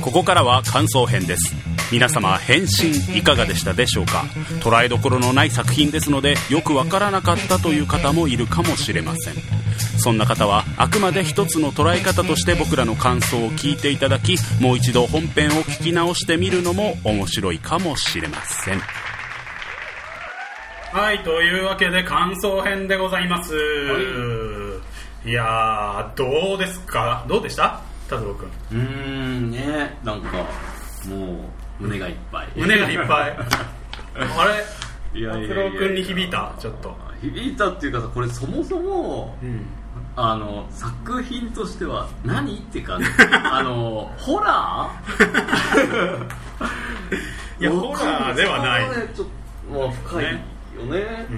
ここからは感想編です。皆様返信いかがでしたでしょうか？捉えどころのない作品ですのでよくわからなかったという方もいるかもしれません。そんな方はあくまで一つの捉え方として僕らの感想を聞いていただきもう一度本編を聞き直してみるのも面白いかもしれません。はいというわけで感想編でございます、い、やーどうですか？どうでした？達郎君。うーんねなんかもう胸がいっぱい。胸がいっぱい。あれ？いやいや君に響いた？ちょっと。響いたっていうかさこれそもそもうん。あの作品としては何って感じ。あのホラー？いやホラーではない。ねちょっともう深いよね。う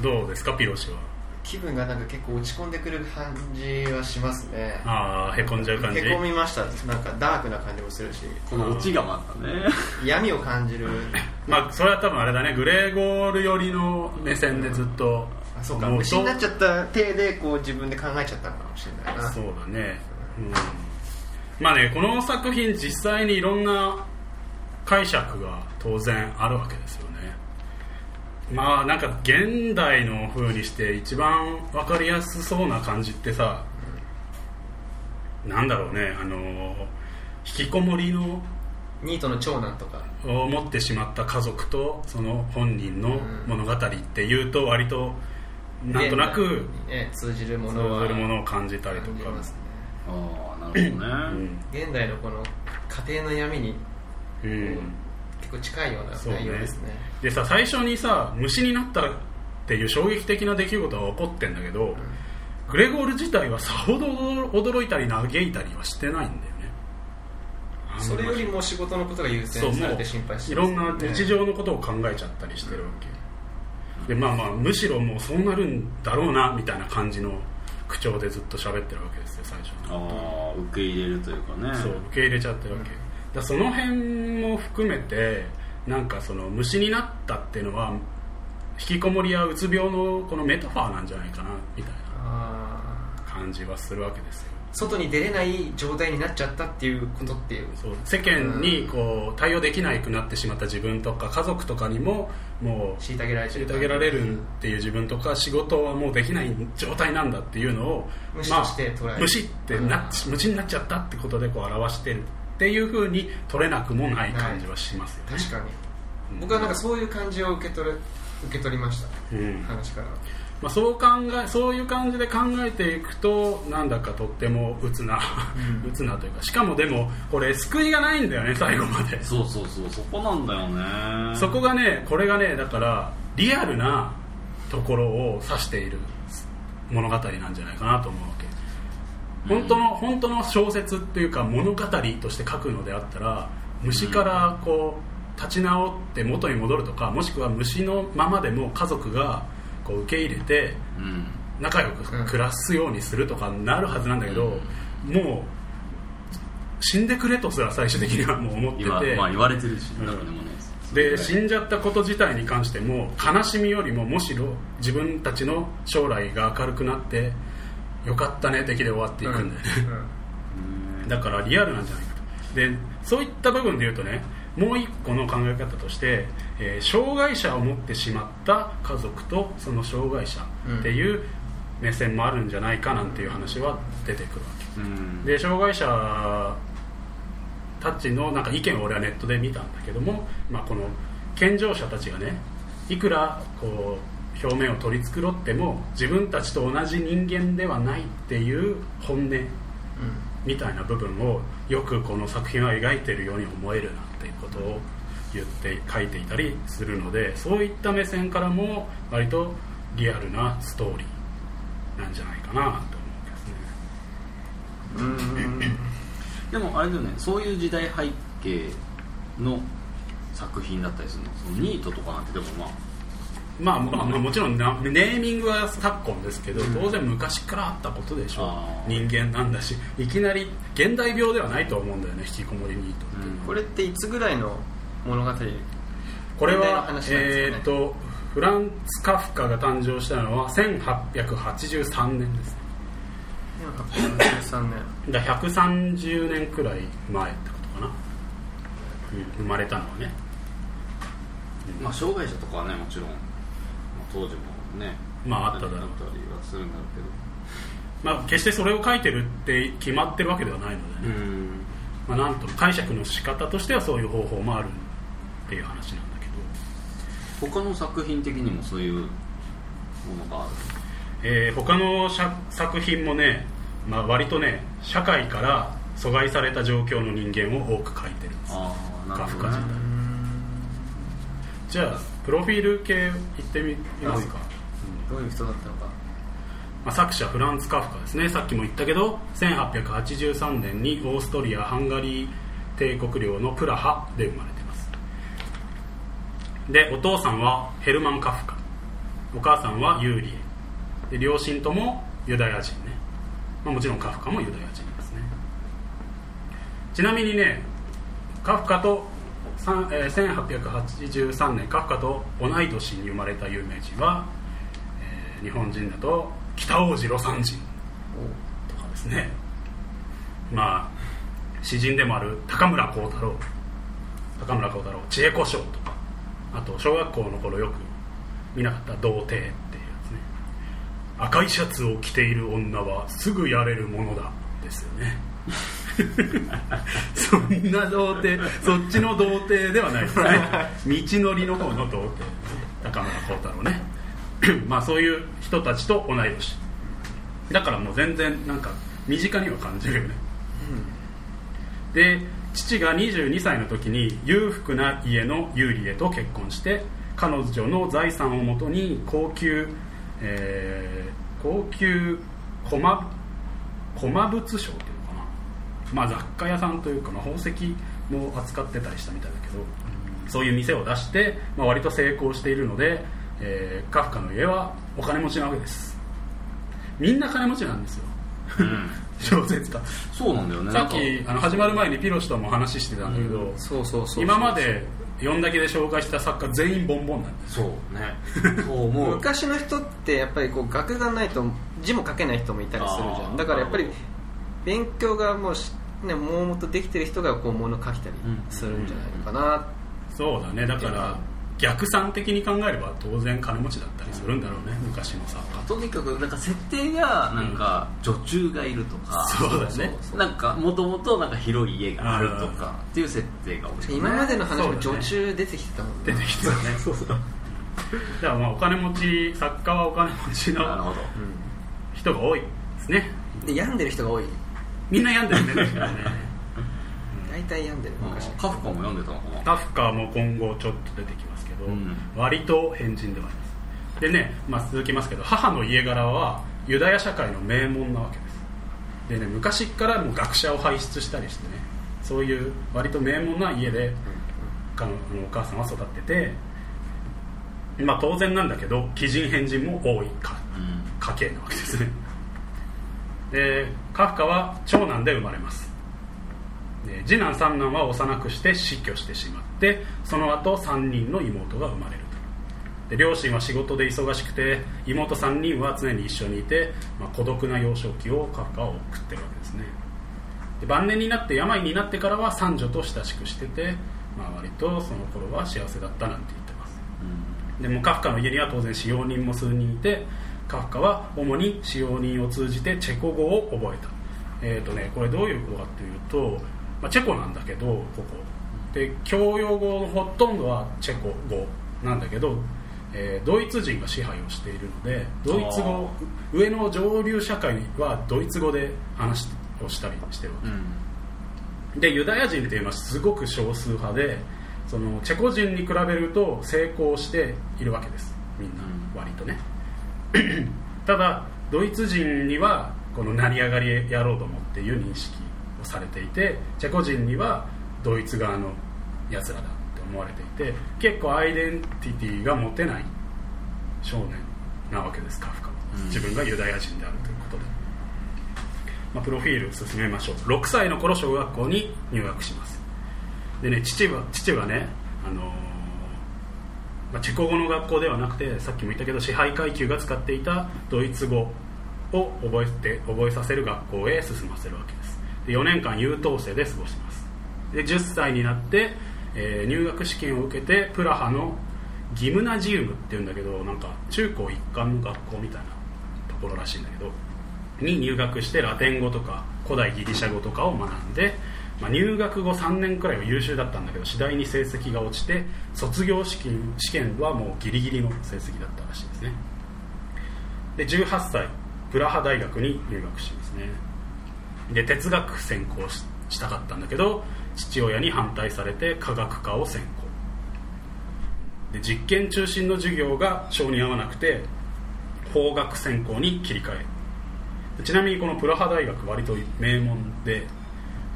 ん。どうですかピロシは？気分がなんか結構落ち込んでくる感じはしますね。ああへこんじゃう感じ？へこみました。なんかダークな感じもするし。このオチがまたね。闇を感じる。まあそれは多分あれだね。グレーゴール寄りの目線でずっとあそうか。も虫になっちゃった体でこう自分で考えちゃったのかもしれないな。そうだね、うん、まあねこの作品実際にいろんな解釈が当然あるわけですよ。ねまあなんか現代の風にして一番分かりやすそうな感じってさ、なんだろうねあの引きこもりのニートの長男とか。を持ってしまった家族とその本人の物語っていうと割となんとなく通じるものを感じたりとか。感じますね。ああなるほどね、うん。現代のこの家庭の闇にうん結構近いような内容ですね。でさ最初にさ虫になったっていう衝撃的な出来事が起こってんだけど、グレゴール自体はさほど驚いたり嘆いたりはしてないんだよね。それよりも仕事のことが優そうも先されて心配してういろんな日常のことを考えちゃったりしてるわけ、でまあまあむしろもうそうなるんだろうなみたいな感じの口調でずっと喋ってるわけですよ最初ああ受け入れるというかね。そう受け入れちゃってるわけ、だからその辺も含めてなんかその虫になったっていうのは引きこもりやうつ病のこのメタファーなんじゃないかなみたいあな感じはするわけですよ。ー外に出れない状態になっちゃったっていうことっていう。そう。世間にこう対応できなくなってしまった自分とか家族とかにももう虐げられ虐げられるっていう自分とか仕事はもうできない状態なんだっていうのを虫として捉える。虫ってなっ虫になっちゃったってことでこう表してるっていうふうに取れなくもない感じはしますよね、確かに。僕はなんかそういう感じを受け取る受け取りました。うん。話から。まあ、そう考えそういう感じで考えていくとなんだかとっても鬱な、うん。鬱なというかしかもでもこれ救いがないんだよね最後まで。そうそうそうそこなんだよね。そこがねこれがねだからリアルなところを指している物語なんじゃないかなと思う本当の本当の小説っていうか物語として書くのであったら虫からこう立ち直って元に戻るとかもしくは虫のままでも家族がこう受け入れてうん。仲良く暮らすようにするとかなるはずなんだけど、もう死んでくれとすら最終的にはもう思って今、て、まあ、言われてるし、うんで死んじゃったこと自体に関しても悲しみよりもむしろ自分たちの将来が明るくなってよかったね的で終わっていくんだよね、うん。だからリアルなんじゃないかと。でそういった部分で言うとねもう一個の考え方として、えー障害者を持ってしまった家族とその障害者っていう目線もあるんじゃないかなんていう話は出てくるわけ。うん。で障害者たちのなんか意見を俺はネットで見たんだけども、まあ、この健常者たちがねいくらこう表面を取り繕っても自分たちと同じ人間ではないっていう本音みたいな部分をよくこの作品は描いてるように思えるなっていうことを言って書いていたりするのでそういった目線からも割とリアルなストーリーなんじゃないかなと思うんですね。でもあれだよねそういう時代背景の作品だったりするのそのニートとかなんてでもまあまあまあまあもちろんなネーミングは昨今ですけど当然昔からあったことでしょあー。人間なんだしいきなり現代病ではないと思うんだよね引きこもりニートっていう。のはこれっていつぐらいの物語？これはね。えーっとフランツ・カフカが誕生したのは1883年です。で1883年。だから130年くらい前ってことかな、うん、生まれたのはね。まあ障害者とかはねもちろん、まあ、当時もねまああっただろう。あったりはするんだろまあ決してそれを書いてるって決まってるわけではないのでね、まあ、なんと解釈の仕方としてはそういう方法もあるっていう話なんだけど。他の作品的にもそういうものがある？えー他の作品もね、まあ、割とね社会から阻害された状況の人間を多く書いてるんですああなるほど、カフカ自ね体、じゃあプロフィール系いってみますか、どういう人だったのか。まあ、作者フランツ・カフカですね。さっきも言ったけど1883年にオーストリア・ハンガリー帝国領のプラハで生まれてます。でお父さんはヘルマン・カフカ。お母さんはユーリエ。で両親ともユダヤ人ね、まあ、もちろんカフカもユダヤ人ですね。ちなみにねカフカとえー1883年カフカと同い年に生まれた有名人は、えー日本人だと北大路魯山人。とかですね。まあ詩人でもある高村光太郎。高村光太郎。知恵子賞とか。あと小学校の頃よく見なかった童貞っていうやつね。赤いシャツを着ている女はすぐやれるものだ。ですよね そんな童貞そっちの童貞ではないですね。道のりの方の童貞。高村光太郎ね。まあそういう人たちと同い年。だからもう全然なんか身近には感じるよね、で父が22歳の時に裕福な家のユーリエと結婚して彼女の財産をもとに高級、えー高級駒駒物商まあ、雑貨屋さんというか、まあ、宝石も扱ってたりしたみたいだけど、そういう店を出して、まあ、割と成功しているので、えーカフカの家はお金持ちなわけです。みんな金持ちなんですよ。うん。小説家。そうなんだよね。さっきあの始まる前にピロシとも話してたんだけど、そうそうそう今まで読んだけで紹介した作家全員ボンボンなんですそうね。そう思う。昔の人ってやっぱりこう学がないと字も書けない人もいたりするじゃん。だからやっぱり勉強がもうしねもうもとできてる人がこう物書きたりするんじゃないのかな、そうだね。だから逆算的に考えれば当然金持ちだったりするんだろうね。昔の作家とにかくなんか設定がなんか女中がいるとか、そうだね。なんかもともとなんか広い家があるとかっていう設定が多いですね。今までの話も女中出てきてたもんね。出てきてたね。そうそう。だからまあお金持ち作家はお金持ちの人が多いですね。で病んでる人が多いみんな病んでるね。大体病んでる。昔カフカも読んでたのかな。カフカも今後ちょっと出てきますけど、うん。割と変人ではあります。でね、まあ、続きますけど母の家柄はユダヤ社会の名門なわけです。でね昔からもう学者を輩出したりしてねそういう割と名門な家で彼女のお母さんは育っててまあ当然なんだけど奇人変人も多いかうん。家系なわけですねでカフカは長男で生まれます。で次男三男は幼くして死去してしまってその後3人の妹が生まれると。で両親は仕事で忙しくて妹3人は常に一緒にいて、まあ、孤独な幼少期をカフカは送ってるわけですね。で晩年になって病になってからは三女と親しくしてて、まあ、割とその頃は幸せだったなんて言ってます。でもカフカの家には当然使用人も数人いてカフカは主に使用人を通じてチェコ語を覚えた。えっ、とねこれどういうことかっていうと、まあ、チェコなんだけどここ。で教養語のほとんどはチェコ語なんだけど、えードイツ人が支配をしているのでドイツ語上の上流社会はドイツ語で話をしたりしてるわけ。うん。でユダヤ人っていうのはすごく少数派でそのチェコ人に比べると成功しているわけです。みんなうん。割とね ただドイツ人にはこの成り上がり野郎どもっていう認識をされていてチェコ人にはドイツ側のやつらだって思われていて結構アイデンティティが持てない少年なわけですカフカは。うん。自分がユダヤ人であるということで、まあ、プロフィール進めましょう。6歳の頃小学校に入学します。でね父は父はね、あのーまあ、チェコ語の学校ではなくてさっきも言ったけど支配階級が使っていたドイツ語を覚えて覚えさせる学校へ進ませるわけです。で4年間優等生で過ごします。で10歳になって、えー入学試験を受けてプラハのギムナジウムっていうんだけどなんか中高一貫の学校みたいなところらしいんだけどに入学してラテン語とか古代ギリシャ語とかを学んで、まあ、入学後3年くらいは優秀だったんだけど次第に成績が落ちて卒業試験試験はもうギリギリの成績だったらしいですね。で18歳プラハ大学に入学しますね。で哲学専攻したかったんだけど父親に反対されて科学科を専攻。で実験中心の授業が性に合わなくて法学専攻に切り替え。ちなみにこのプラハ大学割と名門で、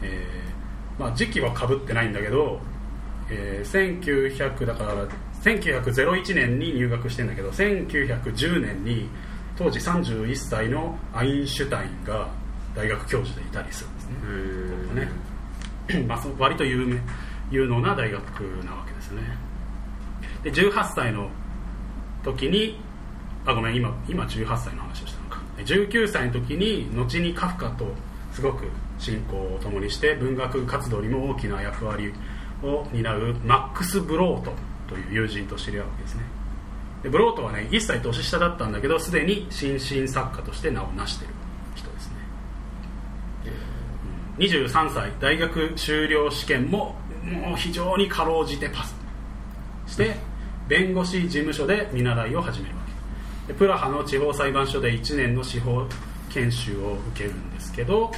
えまあ、時期はかぶってないんだけど、えー1900だから1901年に入学してんだけど1910年に当時31歳のアインシュタインが大学教授でいたりするんですね。ね。まあ、その割と有名有能な大学なわけですね。で18歳の時にあごめん今今18歳の話をしたのか。19歳の時に後にカフカとすごく親交を共にして文学活動にも大きな役割を担うマックス・ブロートという友人と知り合うわけですね。でブロートはね1歳年下だったんだけどすでに新進作家として名を成している人ですね。23歳大学修了試験ももう非常にかろうじてパスして弁護士事務所で見習いを始めるわけ。でプラハの地方裁判所で1年の司法研修を受けるんですけど、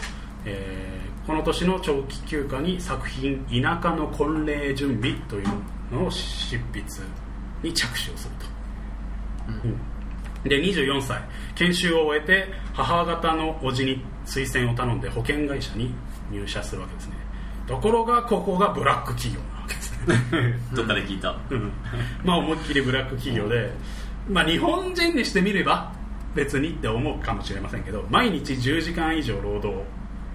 えーこの年の長期休暇に作品「田舎の婚礼準備」というのを執筆に着手をすると、うん。で24歳研修を終えて母方の叔父に推薦を頼んで保険会社に入社するわけですね。ところがここがブラック企業なわけですね。どっかで聞いた。うん。まあ思いっきりブラック企業で、まあ、日本人にしてみれば別にって思うかもしれませんけど毎日10時間以上労働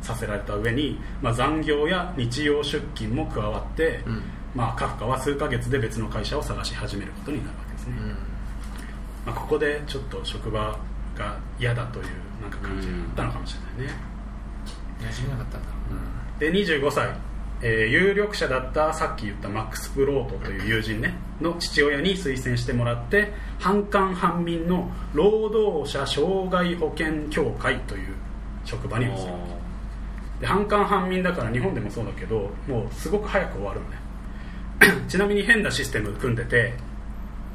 させられた上に、まあ、残業や日曜出勤も加わって、うん。まあ、カフカは数ヶ月で別の会社を探し始めることになるわけですね、まあ、ここでちょっと職場が嫌だというなんか感じがあったのかもしれないね、馴染めなかったんだろうな。で25歳、えー有力者だったさっき言ったマックス・プロートという友人ねの父親に推薦してもらって半官半民の労働者障害保険協会という職場に移るで半官半民だから日本でもそうだけどもうすごく早く終わるのね。ちなみに変なシステム組んでて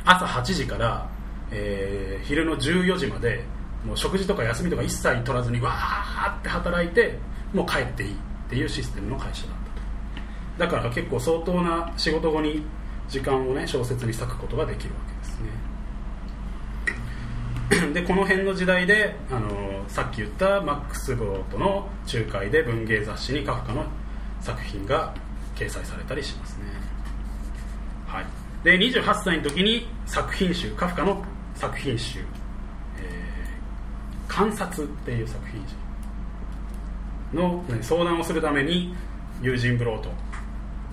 朝8時から、えー昼の14時までもう食事とか休みとか一切取らずにわーって働いてもう帰っていいっていうシステムの会社だったと。だから結構相当な仕事後に時間をね小説に割くことができるわけ。でこの辺の時代であのさっき言ったマックス・ブロートの仲介で文芸雑誌にカフカの作品が掲載されたりしますね。はい。で28歳の時に作品集カフカの作品集「えー観察」っていう作品の相談をするために友人ブロート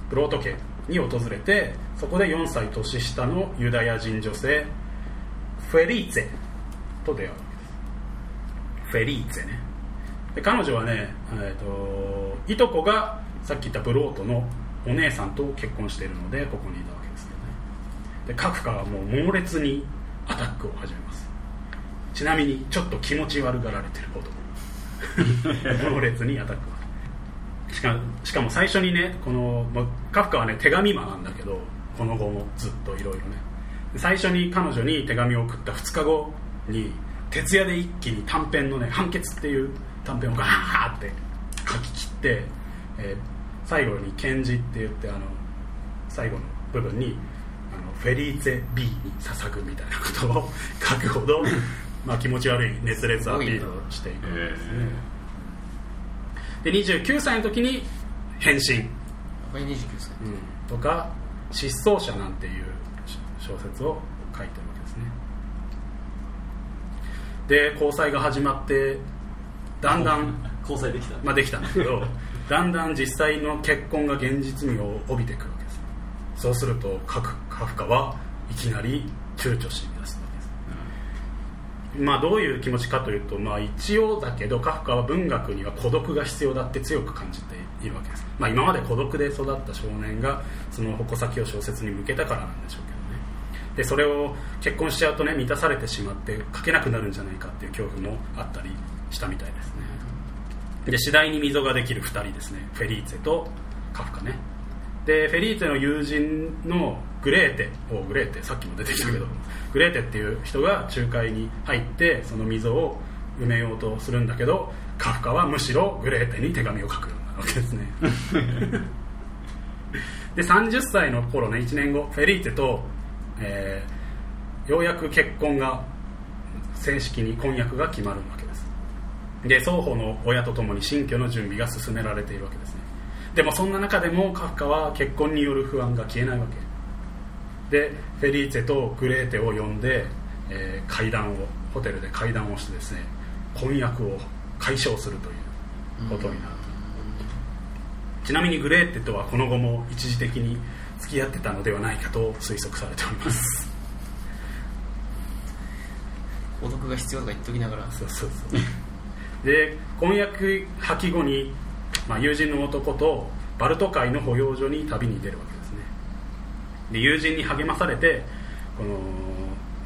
ブロート家に訪れてそこで4歳年下のユダヤ人女性フェリーツェと出会うわけです。フェリーツェね。で彼女はね、えー、といとこがさっき言ったブロートのお姉さんと結婚しているのでここにいたわけですけどね。でカフカはもう猛烈にアタックを始めます。ちなみにちょっと気持ち悪がられてるほど 猛烈にアタックをしかしかも最初にねこのまあカフカはね手紙魔なんだけどこの後もずっといろいろね。で最初に彼女に手紙を送った2日後に徹夜で一気に短編のね「判決」っていう短編をガーって書き切って、えー最後に「検事」って言ってあの最後の部分にあのフェリーツェ B に捧ぐみたいなことを書くほど、まあ、気持ち悪い熱烈アピールをしていくわけですね、で29歳の時に「変身」これ29歳。とか「失踪者」なんていう小説を書いてるわけですねで交際が始まってだんだん、交際できた。まあ、できたんだけど だんだん実際の結婚が現実味を帯びてくるわけです。そうするとカフカフカはいきなり躊躇しだすわけです。まあ、どういう気持ちかというと、まあ、一応だけどカフカは文学には孤独が必要だって強く感じているわけです、まあ、今まで孤独で育った少年がその矛先を小説に向けたからなんでしょうけどねでそれを結婚しちゃうとね満たされてしまって書けなくなるんじゃないかっていう恐怖もあったりしたみたいですね。で次第に溝ができる2人ですね。フェリーツェとカフカね。でフェリーツェの友人のグレーテおグレーテさっきも出てきたけどグレーテっていう人が仲介に入ってその溝を埋めようとするんだけどカフカはむしろグレーテに手紙を書くようになるわけですね。で30歳の頃ね1年後フェリーテと、えーようやく結婚が正式に婚約が決まるわけです。で双方の親と共に新居の準備が進められているわけですね。でもそんな中でもカフカは結婚による不安が消えないわけ。でフェリーツェとグレーテを呼んで、えー会談をホテルで会談をしてですね婚約を解消するということになる、ちなみにグレーテとはこの後も一時的に付き合ってたのではないかと推測されております。孤独が必要とか言っときながら。そうそうそう。で婚約破棄後に、まあ、友人の男とバルト海の保養所に旅に出るわけですね。で友人に励まされてこの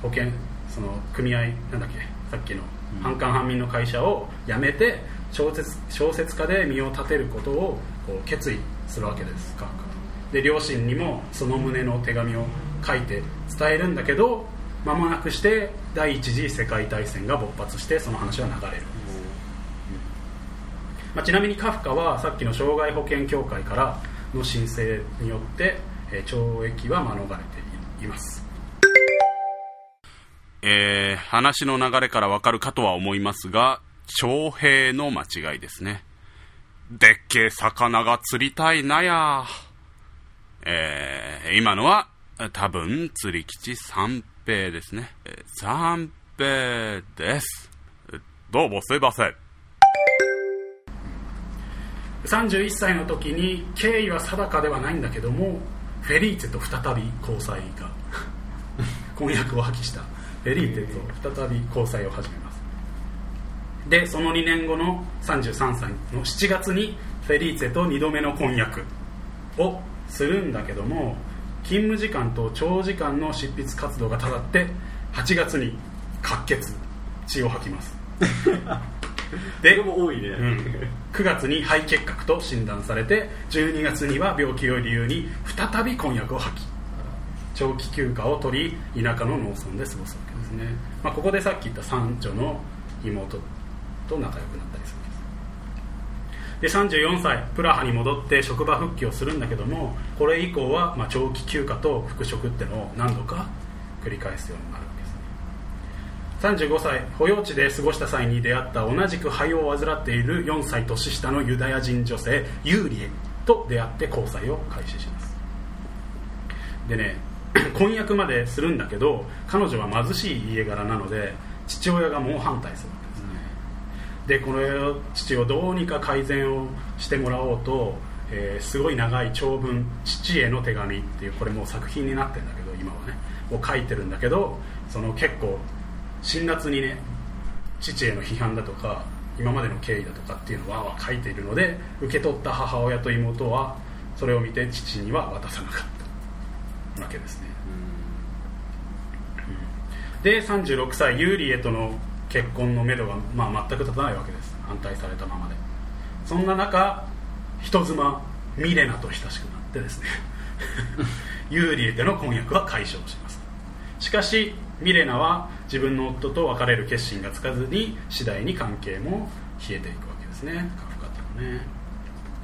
保険その組合なんだっけさっきの半官半民の会社を辞めて小説小説家で身を立てることをこう決意するわけです。カフカで両親にもその旨の手紙を書いて伝えるんだけど間もなくして第一次世界大戦が勃発してその話は流れるまあ、ちなみにカフカはさっきの障害保険協会からの申請によって、えー懲役は免れていいますえー話の流れからわかるかとは思いますが、徴兵の間違いですね。でっけえ魚が釣りたいなや。えー今のは、多分、釣り吉三平ですね。三平です。どうもすいません。31歳の時に経緯は定かではないんだけどもフェリーツェと再び交際が婚約を破棄したフェリーツェと再び交際を始めますでその2年後の33歳の7月にフェリーツェと2度目の婚約をするんだけども勤務時間と長時間の執筆活動がたたって8月に滑血血を吐きます。でも多いね、うん。9月に肺結核と診断されて12月には病気を理由に再び婚約を破棄長期休暇を取り田舎の農村で過ごすわけですね、まあ、ここでさっき言った三女の妹と仲良くなったりする。んで34歳プラハに戻って職場復帰をするんだけどもこれ以降はまあ長期休暇と復職ってのを何度か繰り返すようになるわけですね。35歳保養地で過ごした際に出会った同じく肺を患っている4歳年下のユダヤ人女性ユーリエと出会って交際を開始します。でね 婚約までするんだけど彼女は貧しい家柄なので父親が猛反対する。でこの父をどうにか改善をしてもらおうと、えーすごい長い長文「父への手紙」っていうこれもう作品になってるんだけど今はね。を書いてるんだけどその結構辛辣にね父への批判だとか今までの経緯だとかっていうのは書いているので受け取った母親と妹はそれを見て父には渡さなかったわけですね。で36歳ユーリエとの結婚のめどが、まあ、全く立たないわけです。反対されたままで。そんな中人妻ミレナと親しくなってですね。ユーリエでの婚約は解消します。しかしミレナは自分の夫と別れる決心がつかずに次第に関係も冷えていくわけですね。カフカとね。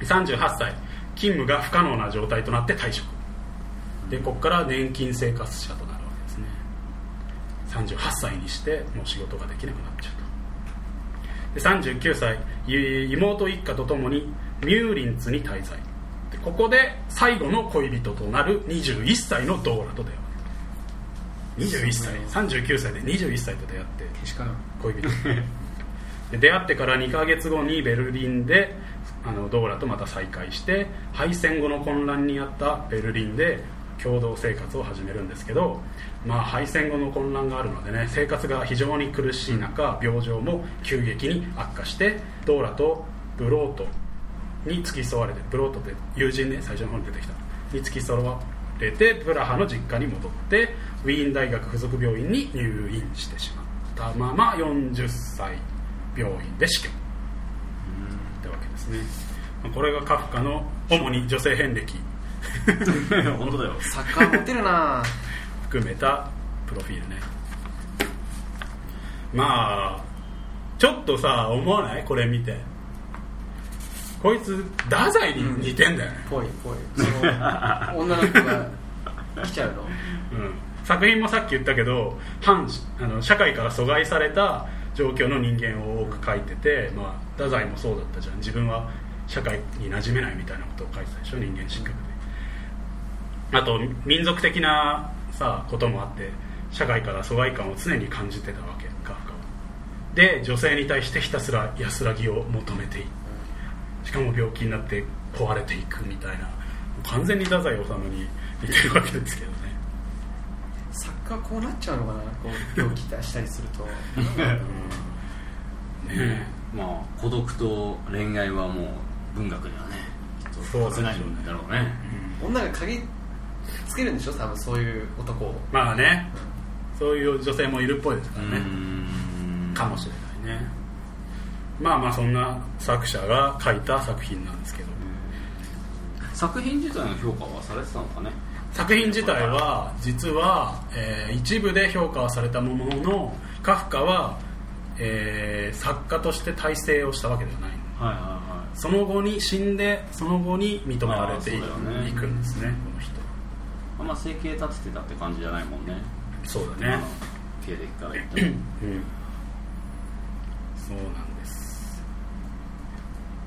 38歳勤務が不可能な状態となって退職。でここから年金生活者と。38歳にしてもう仕事ができなくなっちゃうと。で39歳い妹一家とともにミューリンツに滞在。でここで最後の恋人となる21歳のドーラと出会う。21歳。39歳で21歳と出会って恋人。で出会ってから2ヶ月後にベルリンであのドーラとまた再会して敗戦後の混乱にあったベルリンで共同生活を始めるんですけど、まあ、敗戦後の混乱があるのでね生活が非常に苦しい中病状も急激に悪化してドーラとブロートに付き添われてブロートって友人ね最初の方に出てきた。に付き添われてプラハの実家に戻ってウィーン大学附属病院に入院してしまった。まま40歳病院で死去。ってわけですね。まあこれがカフカの主に女性遍歴本当だよ。サッカー持てるな。含めたプロフィールね。まあちょっとさ思わない？これ見て。こいつ太宰に似てんだよね、ぽいぽい。その女の子が来ちゃうの？うん。作品もさっき言ったけど反あの社会から阻害された状況の人間を多く書いてて、まあ、太宰もそうだったじゃん。自分は社会に馴染めないみたいなことを書いてたでしょ人間失格であと民族的なさこともあって社会から疎外感を常に感じてたわけカフカは。で女性に対してひたすら安らぎを求めていく。しかも病気になって壊れていくみたいな。完全に太宰治に似てるわけですけどね。サッカーこうなっちゃうのかな？こう病気出したりすると。ねまあ孤独と恋愛はもう文学にはねきっとそう欠かせないんだろうね。女が鍵つけるんでしょ？多分そういう男を。まあね。そういう女性もいるっぽいですからね。ん。かもしれないね。まあまあそんな作者が書いた作品なんですけど。作品自体の評価はされてたのかね？作品自体は実は、えー一部で評価はされたもののカフカは、えー作家として大成をしたわけではない。はいはいはその後に死んでその後に認められてい,、くんですねこの人。いあんま生計立ててたって感じじゃないもんね。そうだね。経歴から言っても。うん。そうなんです。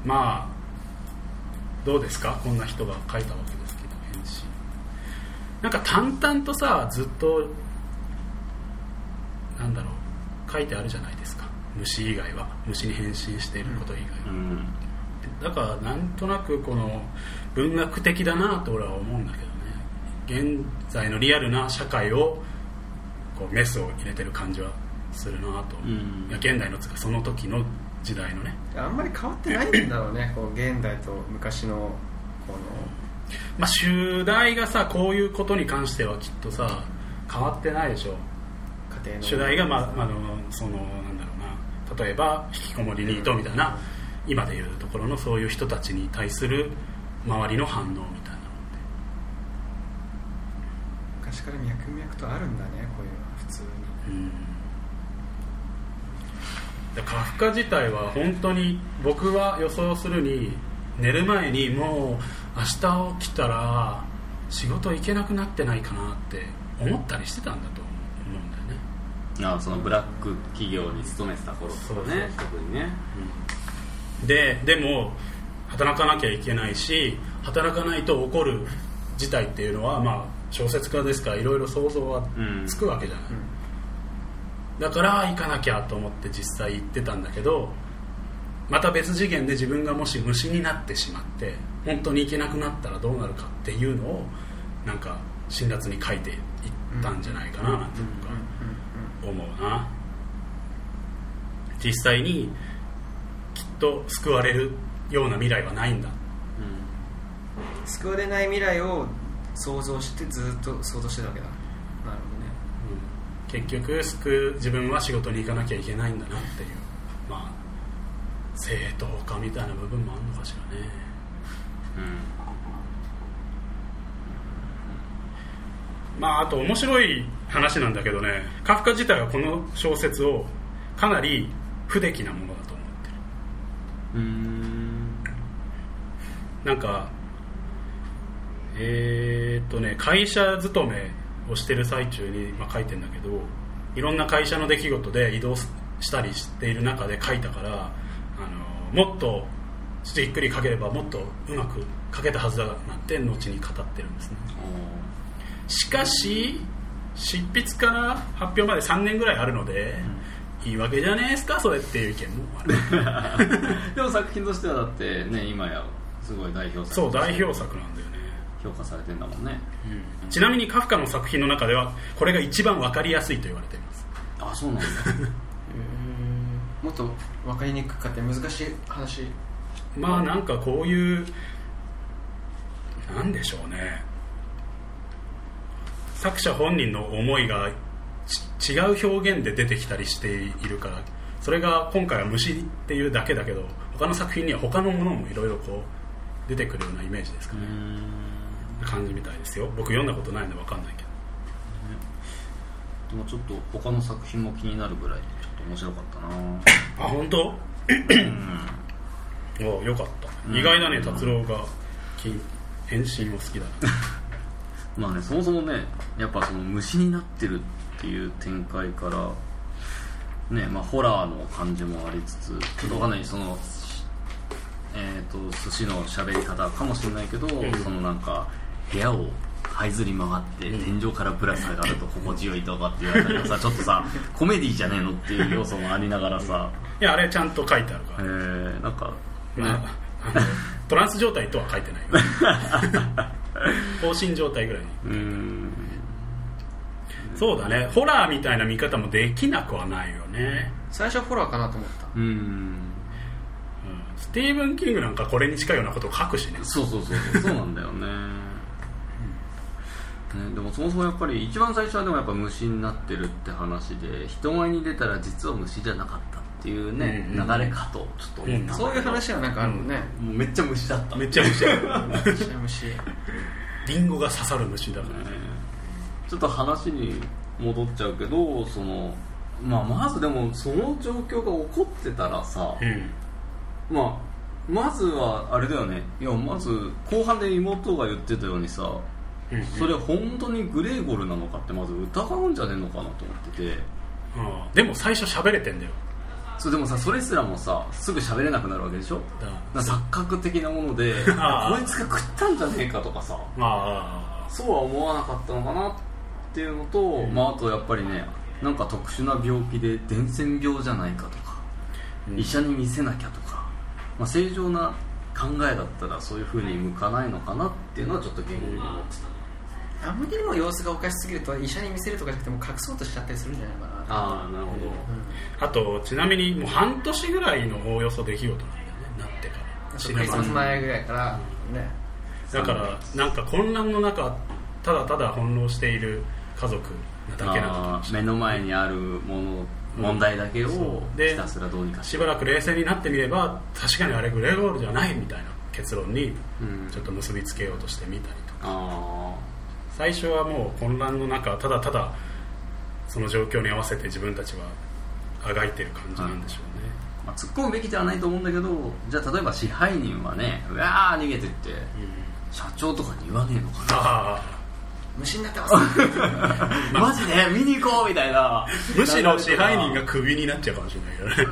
まあどうですか？こんな人が書いたわけですけど変身なんか淡々とさずっとなんだろう書いてあるじゃないですか。虫以外は。虫に変身していること以外は、うん。だからなんとなくこの文学的だなと俺は思うんだけど。ね現在のリアルな社会をこうメスを入れてる感じはするなと、うん。いや現代のつうかその時の時代のね、あんまり変わってないんだろうね こう現代と昔のこまあ、主題がさこういうことに関してはきっとさ変わってないでしょ。の家庭の。主題が、まあ、あのそのなんだろうな。例えば引きこもりニートみたいな今でいうところのそういう人たちに対する周りの反応みたいなのって昔から脈々とあるんだねこういうのは普通に。うん。でカフカ自体は本当に僕は予想するに寝る前にもう明日起きたら仕事行けなくなってないかなって思ったりしてたんだと思うんだよね。あそのブラック企業に勤めてた頃とかねそう特にね。ででも働かなきゃいけないし働かないと起こる事態っていうのは、まあ、小説家ですからいろいろ想像はつくわけじゃない、だから行かなきゃと思って実際行ってたんだけどまた別次元で自分がもし虫になってしまって本当に行けなくなったらどうなるかっていうのをなんか辛辣に書いていったんじゃないかななんて僕は思うな。実際にきっと救われるような未来はないんだ。救われない未来を想像してずっと想像してたわけだ。なる結局救う自分は仕事に行かなきゃいけないんだなっていう。まあ正当化みたいな部分もあるのかしらね。まああと面白い話なんだけどね。カフカ自体はこの小説をかなり不出来なものだと思ってる。うんうん。なんかえーっとね会社勤めをしてる最中に、まあ、書いてんだけどいろんな会社の出来事で移動したりしている中で書いたからあのもっとじっくり書ければもっとうまく書けたはずだなんて後に語ってるんですね。しかし執筆から発表まで3年ぐらいあるので、いいわけじゃねえですかそれっていう意見もある。でも作品としてはだってね今やすごい代表作。そう代表作なんだよね評価されてんだもんね。ちなみにカフカの作品の中ではこれが一番わかりやすいと言われています。あそうなんだ。もっと分かりにくかって難しい話。まあなんかこういうなんでしょうね。作者本人の思いがち違う表現で出てきたりしているからそれが今回は虫っていうだけだけど他の作品には他のものもいろいろこう出てくるようなイメージですかね感じみたいですよ。僕読んだことないんで分かんないけど。でもちょっと他の作品も気になるぐらいちょっと面白かったな。あ本当？およかった。意外だね達郎がき変身を好きだな。まあねそもそもねやっぱその虫になってるっていう展開からねまあホラーの感じもありつつちょっとわかんない。そのえっ、と寿司の喋り方かもしれないけど、ん。そのなんか部屋を這いずり回って天井からぶら下がると心地よいとかって言われたらさ ちょっとさコメディじゃねえのっていう要素もありながらさ。いやあれちゃんと書いてあるかえら、ー、なんかまあトランス状態とは書いてない。よ放心状態ぐらいに。うーん。そうだね。ホラーみたいな見方もできなくはないよね、最初ホラーかなと思った。うーん。うん。スティーブン・キングなんかこれに近いようなことを書くしね。そうそうそうそう。そうなんだよねねでもそもそもやっぱり一番最初はでもやっぱ虫になってるって話で人前に出たら実は虫じゃなかったっていうね、うんうん流れかとちょっと思ったそういう話はなんかあるもんね、もうめっちゃ虫だった。めっちゃ虫だ虫虫。リンゴが刺さる虫だからね。ちょっと話に戻っちゃうけどその、まあ、まずでもその状況が起こってたらさ、うん。まあまずはあれだよね。いやまず後半で妹が言ってたようにさうんそれ本当にグレーゴルなのかってまず疑うんじゃねえのかなと思ってて。ああでも最初喋れてんだよ。そうでもさそれすらもさすぐ喋れなくなるわけでしょ？だな錯覚的なもので こいつが食ったんじゃねえかとかさ。あそうは思わなかったのかなっていうのと、まあ、あとやっぱりねなんか特殊な病気で伝染病じゃないかとか、うん。医者に見せなきゃとか、まあ、正常な考えだったらそういうふうに向かないのかなっていうのはちょっと疑問に思ってた、あまりにも様子がおかしすぎると医者に見せるとかじゃなくても隠そうとしちゃったりするんじゃないかなああなるほど、ああとちなみにもう半年ぐらいのおおよそ出来事なんだよねなってから。そうクリスマス前ぐらいからね。だからなんか混乱の中ただただ翻弄している家族なだけな目の前にあるもの問題だけをひたすらどうにかしばらく冷静になってみれば確かにあれグレーゴールじゃないみたいな結論にうん。ちょっと結びつけようとしてみたりとか。あ最初はもう混乱の中ただただその状況に合わせて自分たちはあがいてる感じなんでしょうね、ー、まあ、突っ込むべきではないと思うんだけどじゃあ例えば支配人はねうわー逃げてって社長とかに言わねえのかな。あ虫になってます。マジで？見に行こうみたいな。あむしろ支配人がクビになっちゃうかもしれないけど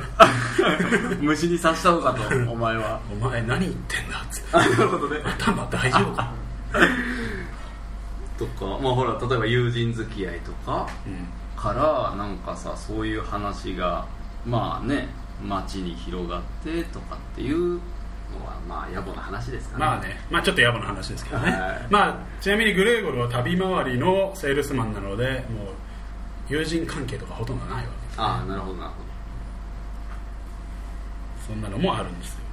ね。虫に刺したのかとお前は。お前何言ってんだっつって。なるほどね。頭大丈夫か、とかまあほら例えば友人付き合いとかうん。からなんかさそういう話がまあね街に広がってとかっていうのはまあ野暮な話ですかね。まあね、まあちょっと野暮な話ですけどね、はい。まあちなみにグレーゴルは旅回りのセールスマンなのでもう友人関係とかほとんどないわけです。ああなるほどなるほそんなのもあるんですよ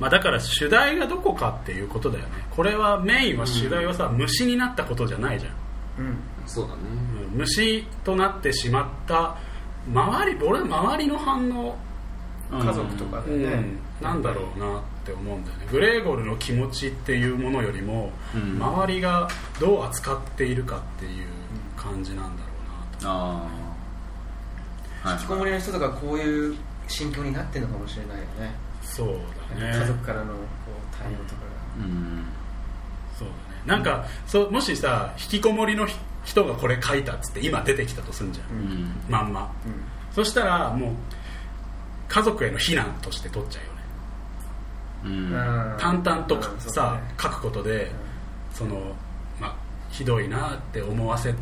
まあだから主題がどこかっていうことだよね。これはメインは主題はさ、虫になったことじゃないじゃん。うん。どそうだね。うん。虫となってしまった周り俺は周りの反応家族とかでね、うん、なんだろうなって思うんだよね。グレーゴルの気持ちっていうものよりも、うん。周りがどう扱っているかっていう感じなんだろうなと。ああはい引きこもりの人とかこういう心境になってるのかもしれないよねそうだね。家族からのこう対応とかうん。そうだね。なんかそうもしさ引きこもりの人がこれ書いたっつって今出てきたとすんじゃん、うん。まんま。がそしたらもう家族への非難として取っちゃうよね。うん。うん淡々とさね。書くことでそのまあひどいなって思わせ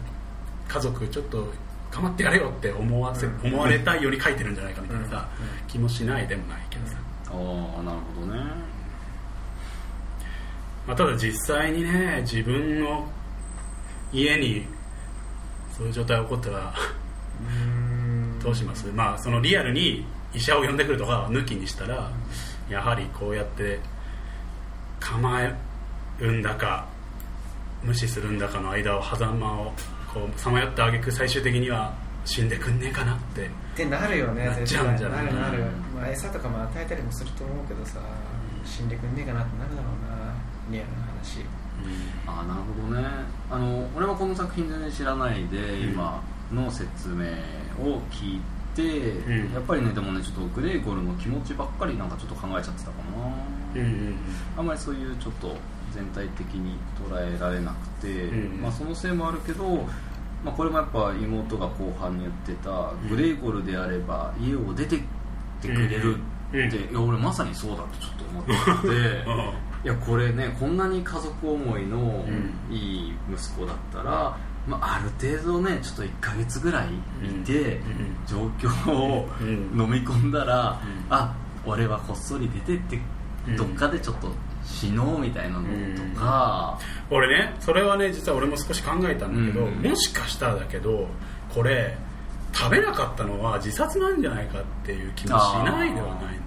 家族ちょっと構ってやれよって思わせうん。思われたいように書いてるんじゃないかみたいなさうん。気もしないでもないけどさああなるほどね。まあ、ただ実際にね自分の家にそういう状態が起こったらどうします？まあそのリアルに医者を呼んでくるとかは抜きにしたらやはりこうやって構えるんだか無視するんだかの間を狭間をこうさまよってあげく最終的には死んでくんねえかなってってなるよねなっちゃうんじゃない絶対。なるなる、うんまあ、餌とかも与えたりもすると思うけどさ、死んでくんねえかなってなるだろうなリアルな話。ああなるほどね。あの俺はこの作品全然知らないで、ん。今の説明を聞いて、うん。やっぱりねでもねちょっとグレーゴルの気持ちばっかりなんかちょっと考えちゃってたかな、うんうんあんまりそういうちょっと全体的に捉えられなくて、うんまあ、そのせいもあるけど、まあ、これもやっぱ妹が後半に言ってた、グレーゴルであれば家を出てってくれるって、うんいや俺まさにそうだとちょっと思ってて うん。いやこれねこんなに家族思いのんいい息子だったら、まあ、ある程度ねちょっと1ヶ月ぐらいいて、うん。状況をうん飲み込んだら、うん。あ俺はこっそり出てってうん。どっかでちょっと死のうみたいなのとか、俺ねそれはね実は俺も少し考えたんだけど、うん。もしかしたらだけどこれ食べなかったのは自殺なんじゃないかっていう気もしないではないんだよね。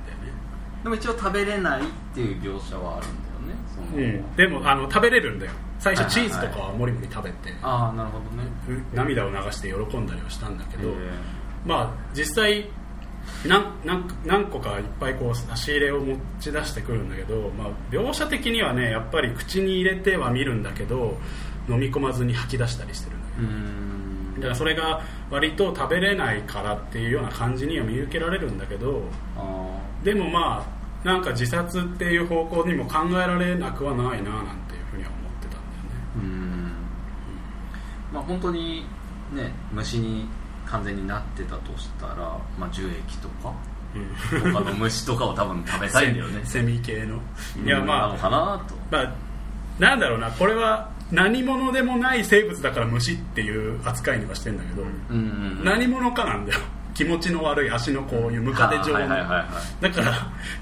でも一応食べれないっていう描写はあるんだよね。うん、でもあの食べれるんだよ。最初チーズとかはもりもり食べて、ああなるほどね。う涙を流して喜んだりはしたんだけど、へまあ実際何何何個かいっぱいこう差し入れを持ち出してくるんだけど、まあ、描写的にはねやっぱり口に入れては見るんだけど飲み込まずに吐き出したりしてるんだよだからそれが割と食べれないからっていうような感じには見受けられるんだけどあでもまあなんか自殺っていう方向にも考えられなくはないななんていうふうには思ってたんだよね。ーうーん。まあ本当にね虫に完全になってたとしたら、まあ、樹液とか他の虫とかを多分食べたいんだよね。セミ系の。いやうんまあなのかなと。まあ、なんだろうな。これは何者でもない生物だから虫っていう扱いにはしてんだけど、うんうんうん。何者かなんだよ。気持ちの悪い足のこういうムカデ状の、はいはいはいはい。だから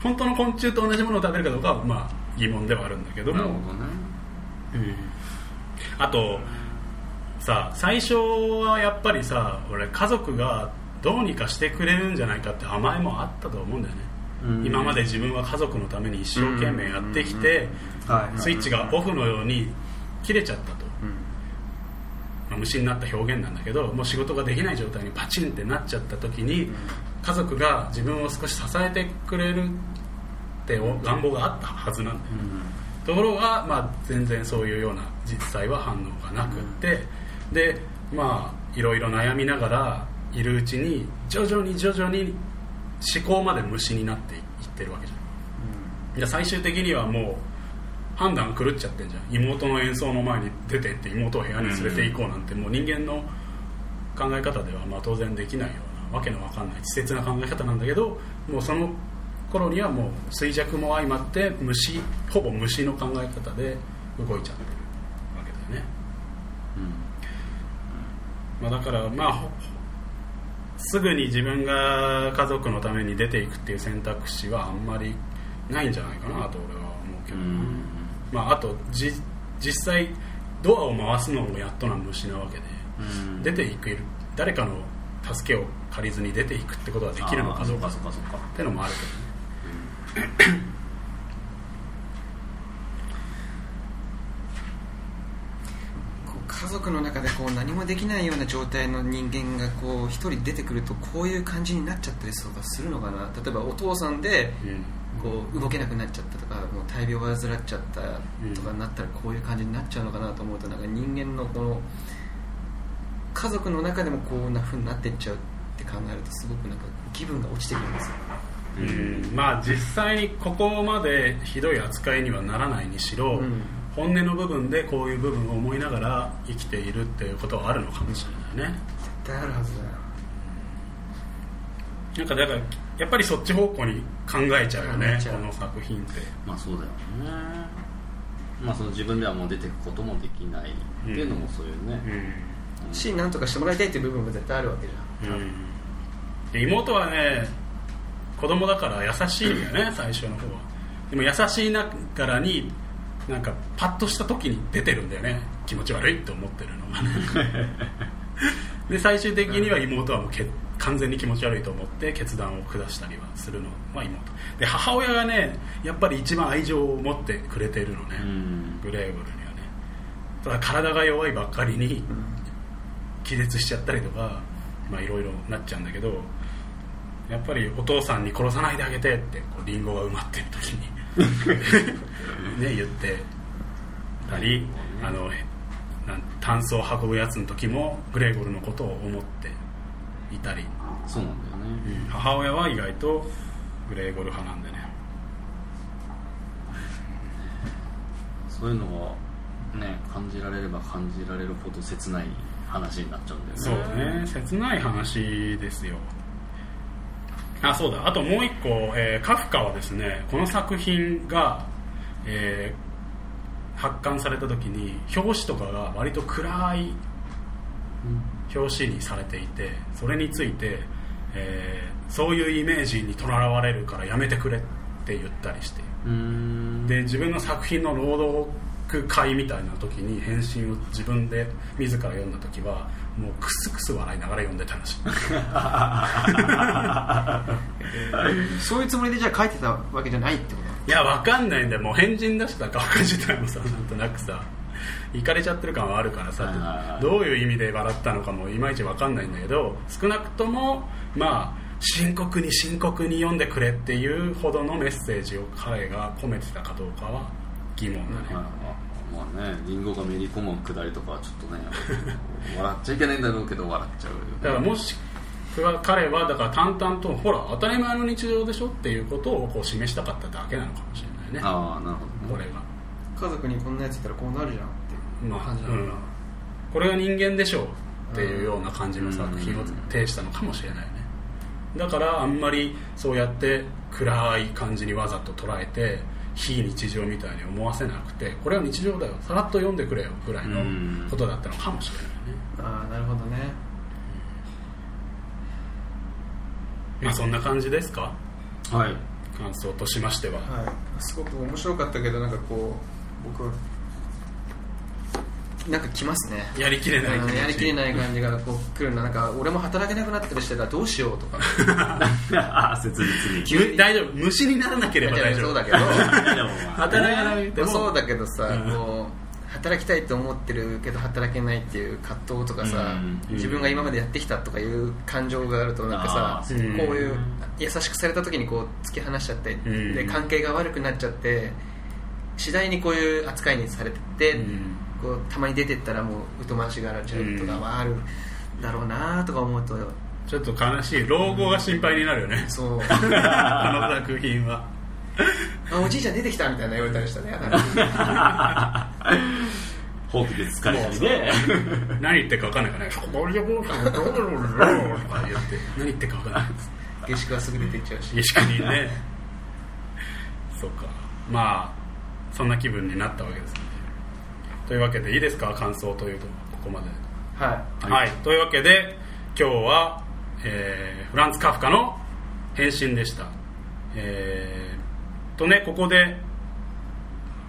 本当の昆虫と同じものを食べるかどうかはまあ疑問ではあるんだけども。なるほどね。あとさ最初はやっぱりさ俺家族がどうにかしてくれるんじゃないかって甘えもあったと思うんだよね、うん。今まで自分は家族のために一生懸命やってきて、はい。スイッチがオフのように切れちゃったと、まあ、虫になった表現なんだけどもう仕事ができない状態にパチンってなっちゃった時に、家族が自分を少し支えてくれるってお願望があったはずなんだよ、ところが、まあ、全然そういうような実際は反応がなくって、でまあいろいろ悩みながらいるうちに徐々に徐々に思考まで虫になっていってるわけじゃん。で最終的にはもう判断狂っちゃってんじゃん。妹の演奏の前に出てって妹を部屋に連れて行こうなんて、もう人間の考え方ではまあ当然できないようなわけのわかんない。稚拙な考え方なんだけどもうその頃にはもう衰弱も相まって虫ほぼ虫の考え方で動いちゃってるわけだよね、まあ、だからまあほすぐに自分が家族のために出ていくっていう選択肢はあんまりないんじゃないかなと俺は思うけどな、まあ、あとじ実際ドアを回すのもやっとな虫なわけで、うん。出ていく誰かの助けを借りずに出ていくってことができるのかどうかってのもあるけどねこう家族の中でこう何もできないような状態の人間がこう一人出てくるとこういう感じになっちゃったりとかするのかな。例えばお父さんでこう動けなくなっちゃったとかもう大病を患っちゃったとかになったらこういう感じになっちゃうのかなと思うとなんか人間のこの家族の中でもこんな風になっていっちゃうって考えるとすごくなんか気分が落ちてくるんですよ。うん。まあ実際にここまでひどい扱いにはならないにしろ、うん。本音の部分でこういう部分を思いながら生きているっていうことはあるのかもしれないね。絶対あるはずだよ。なんかだからやっぱりそっち方向に考えちゃうよ考ねこの作品って。まあそうだよね。まあその自分ではもう出てくこともできないっていうのもそういうね、し何とかしてもらいたいっていう部分も絶対あるわけじゃん、うん。で妹はね子供だから優しいんだよね最初の方は。でも優しいながらになんかパッとした時に出てるんだよね。気持ち悪いって思ってるのがね。で最終的には妹はもうけ完全に気持ち悪いと思って決断を下したりはするのは妹で母親がねやっぱり一番愛情を持ってくれてるのね、うん。グレーゴルにはね。ただ体が弱いばっかりに気絶しちゃったりとかまあいろいろなっちゃうんだけどやっぱりお父さんに殺さないであげてってこうリンゴが埋まってる時に。ね言ってたりあの炭素を運ぶやつの時もグレーゴルのことを思っていたり、そうなんだよね。母親は意外とグレーゴル派なんでね。そういうのはね感じられれば感じられるほど切ない話になっちゃうんだそうよね。ね切ない話ですよ。あそうだ。あともう一個、えーカフカはですねこの作品が、えー発刊された時に表紙とかが割と暗い表紙にされていてそれについて、えーそういうイメージにとらわれるからやめてくれって言ったりして。で自分の作品の朗読会みたいな時に返信を自分で自ら読んだ時はもうクスクス笑いながら読んでたらしい。そういうつもりでじゃあ書いてたわけじゃないってこと？いやわかんないんだよ。もう変人出した画家自体もさなんとなくさいかれちゃってる感はあるからさはいどういう意味で笑ったのかもいまいちわかんないんだけど少なくともまあ深刻に深刻に読んでくれっていうほどのメッセージを彼が込めてたかどうかは疑問だね、まあねリンゴがめり込むくだりとかはちょっとね笑っちゃいけないんだろうけど笑っちゃうだからもし彼はだから淡々とほら当たり前の日常でしょっていうことをこう示したかっただけなのかもしれないね。ああなるほどね。これが、家族にこんなやついたらこうなるじゃんっていうまあ感じなのかな、うん、これが人間でしょうっていうような感じの作品をうん呈したのかもしれないね。だからあんまりそうやって暗い感じにわざと捉えて非日常みたいに思わせなくてこれは日常だよ。さらっと読んでくれよぐらいのうん。ことだったのかもしれないね。ああなるほどね。まあそんな感じですか？はい。感想としましては。はい。すごく面白かったけどなんかこう僕なんか来ますね。やりきれない気持ちうんやりきれない感じがこう来るななんか俺も働けなくなったりしたらどうしようとか。ああ切実に。む大丈夫。虫にならなければ大丈夫。そうだけど。働かなくてもそうだけどさ、うん。こう働きたいと思ってるけど働けないっていう葛藤とかさ、うん。自分が今までやってきたとかいう感情があるとなんかさ、こういう優しくされた時にこう突き放しちゃって、ん。で関係が悪くなっちゃって次第にこういう扱いにされてって、うん。こうたまに出てったらもう疎ましがられちゃうとかはあるだろうなとか思うとちょっと悲しい老後が心配になるよね。そう。この作品は。あおじいちゃん出てきたみたいな言われたりしたら嫌だなほうきで疲れたりね。何言ってるか分かんないからね「ボリボリボリボリボリボリ」とか言って。何言ってるか分かんない。下宿はすぐ出てっちゃうし。下宿にね。そうか。まあそんな気分になったわけですね。というわけでいいですか？感想というとここまで。ははい、というわけで今日は、えーフランツ・カフカの返信でした。えーとねここで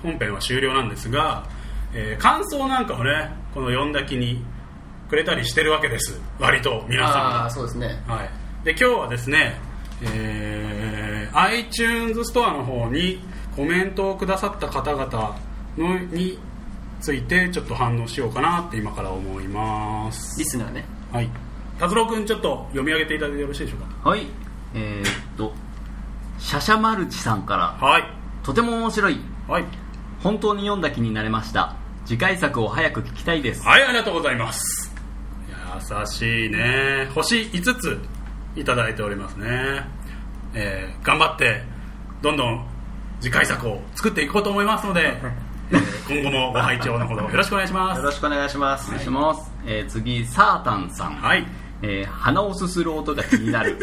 本編は終了なんですが、えー感想なんかをねこの読んだ気にくれたりしてるわけです。割とい皆さん。ああそうですね。はい、で今日はですね、えー iTunes ストアの方にコメントをくださった方々のについてちょっと反応しようかなって今から思います。リスナーね。はい。達郎君ちょっと読み上げていただいてよろしいでしょうはい。えー、っとシャシャマルチさんから。かはい。とても面白い。はい。本当に読んだ気になれました。次回作を早く聞きたいです。はいありがとうございます。優しいね。星5ついただいておりますね、えー頑張ってどんどん次回作を作っていこうと思いますので、え ー今後もご拝聴のほどよろしくお願いします。よろしくお願いします。お願いします、えー次サータンさん、はい。えー鼻をすする音が気になる